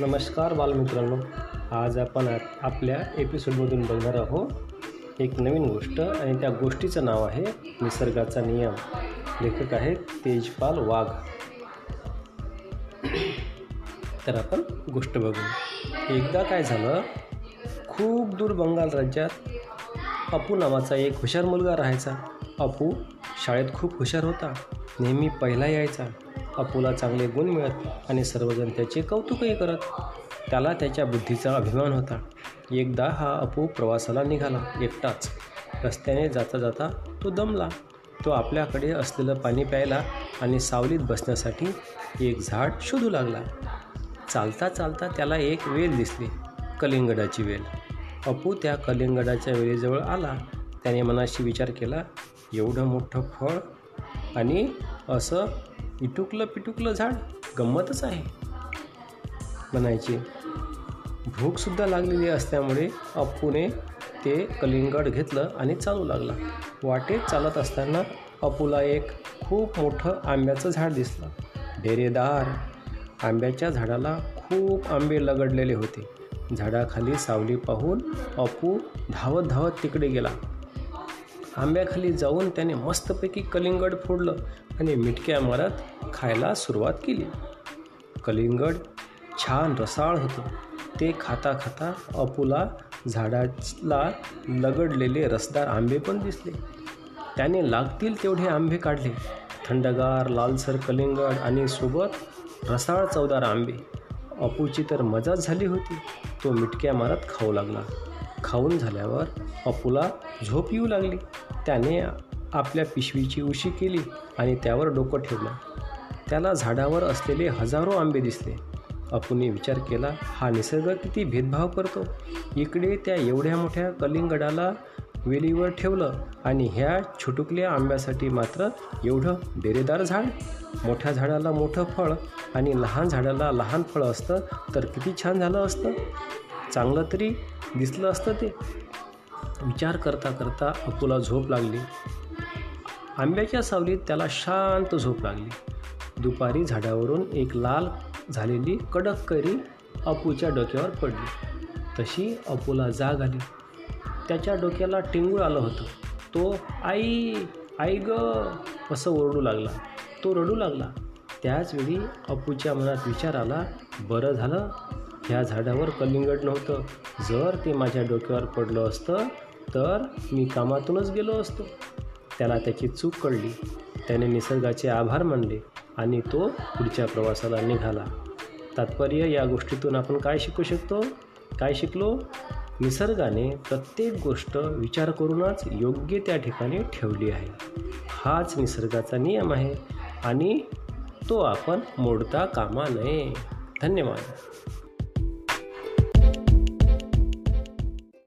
नमस्कार बालमित्रांनो. आज आपण आपल्या एपिसोडमधून बघणार आहोत एक नवीन गोष्ट आणि त्या गोष्टीचं नाव आहे निसर्गाचा नियम. लेखक आहेत तेजपाल वाघ. तर आपण गोष्ट बघू एकदा काय झालं खूप दूर बंगाल राज्यात अपू नावाचा एक हुशार मुलगा राहायचा. अपू शाळेत खूप हुशार होता. नेहमी पहिला यायचा. अपूला चांगले गुण मिळत आणि सर्वजण त्याचे कौतुकही करत. त्याला त्याच्या बुद्धीचा अभिमान होता. एकदा हा अपू प्रवासाला निघाला. एकटाच. रस्त्याने जाता जाता तो दमला. तो आपल्याकडे असलेलं पाणी प्यायला आणि सावलीत बसण्यासाठी एक झाड शोधू लागला. चालता चालता त्याला एक वेल दिसली. कलिंगडाची वेल. अपू त्या कलिंगडाच्या वेलीजवळ आला. त्याने मनाशी विचार केला एवढं मोठं फळ आणि असं इटुकलं पिटुकलं झाड गंमतच आहे. म्हणायची. भूकसुद्धा लागलेली असल्यामुळे अप्पूने ते कलिंगड घेतलं आणि चालू लागला. वाटेत चालत असताना अपूला एक खूप मोठं आंब्याचं झाड दिसलं. डेरेदार. आंब्याच्या झाडाला खूप आंबे लगडलेले होते. झाडाखाली सावली पाहून अपू धावत धावत तिकडे गेला. आंब्याखाली जाऊन त्याने मस्तपैकी कलिंगड फोडलं आणि मिटक्या मारत खायला सुरुवात केली. कलिंगड छान रसाळ होतं. ते खाता खाता अपूला झाडाला लगडलेले रसदार आंबे पण दिसले. त्याने लागतील तेवढे आंबे काढले. थंडगार लालसर कलिंगड आणि सोबत रसाळ चवदार आंबे. अपूची तर मजाच झाली होती. तो मिटक्या मारत खाऊ लागला. खाऊन झाल्यावर अपूला झोप येऊ लागली. त्याने आपल्या पिशवीची उशी केली आणि त्यावर डोकं ठेवलं. त्याला झाडावर असलेले हजारो आंबे दिसले. अपूने विचार केला हा निसर्ग किती भेदभाव करतो? इकडे त्या एवढ्या मोठ्या कलिंगडाला वेलीवर ठेवलं आणि ह्या छोटुकल्या आंब्यासाठी मात्र एवढं डेरेदार झाड? मोठ्या झाडाला मोठं फळ आणि लहान झाडाला लहान फळ असतं तर किती छान झालं असतं? चांगलं तरी दिसलं असतं ते. विचार करता करता अपूला झोप लागली. आंब्याच्या सावलीत त्याला शांत झोप लागली. दुपारी झाडावरून एक लाल झालेली कडक कैरी अपूच्या डोक्यावर पडली. तशी अपूला जाग आली. त्याच्या डोक्याला टिंगूळ आलं होतं. तो आई आई ग असं ओरडू लागला. तो रडू लागला. त्याचवेळी अपूच्या मनात विचार आला बरं झालं ह्या झाडावर कलिंगड नव्हतं. जर ते माझ्या डोक्यावर पडलं असतं तर मी कामातूनच गेलो असतो. त्याला त्याची चूक कळली. त्याने निसर्गाचे आभार मानले आणि तो पुढच्या प्रवासाला निघाला. तात्पर्य या गोष्टीतून आपण काय शिकू शकतो? काय शिकलो? निसर्गाने प्रत्येक गोष्ट विचार करूनच योग्य त्या ठिकाणी ठेवली आहे. हाच निसर्गाचा नियम आहे आणि तो आपण मोडता कामा नये. धन्यवाद.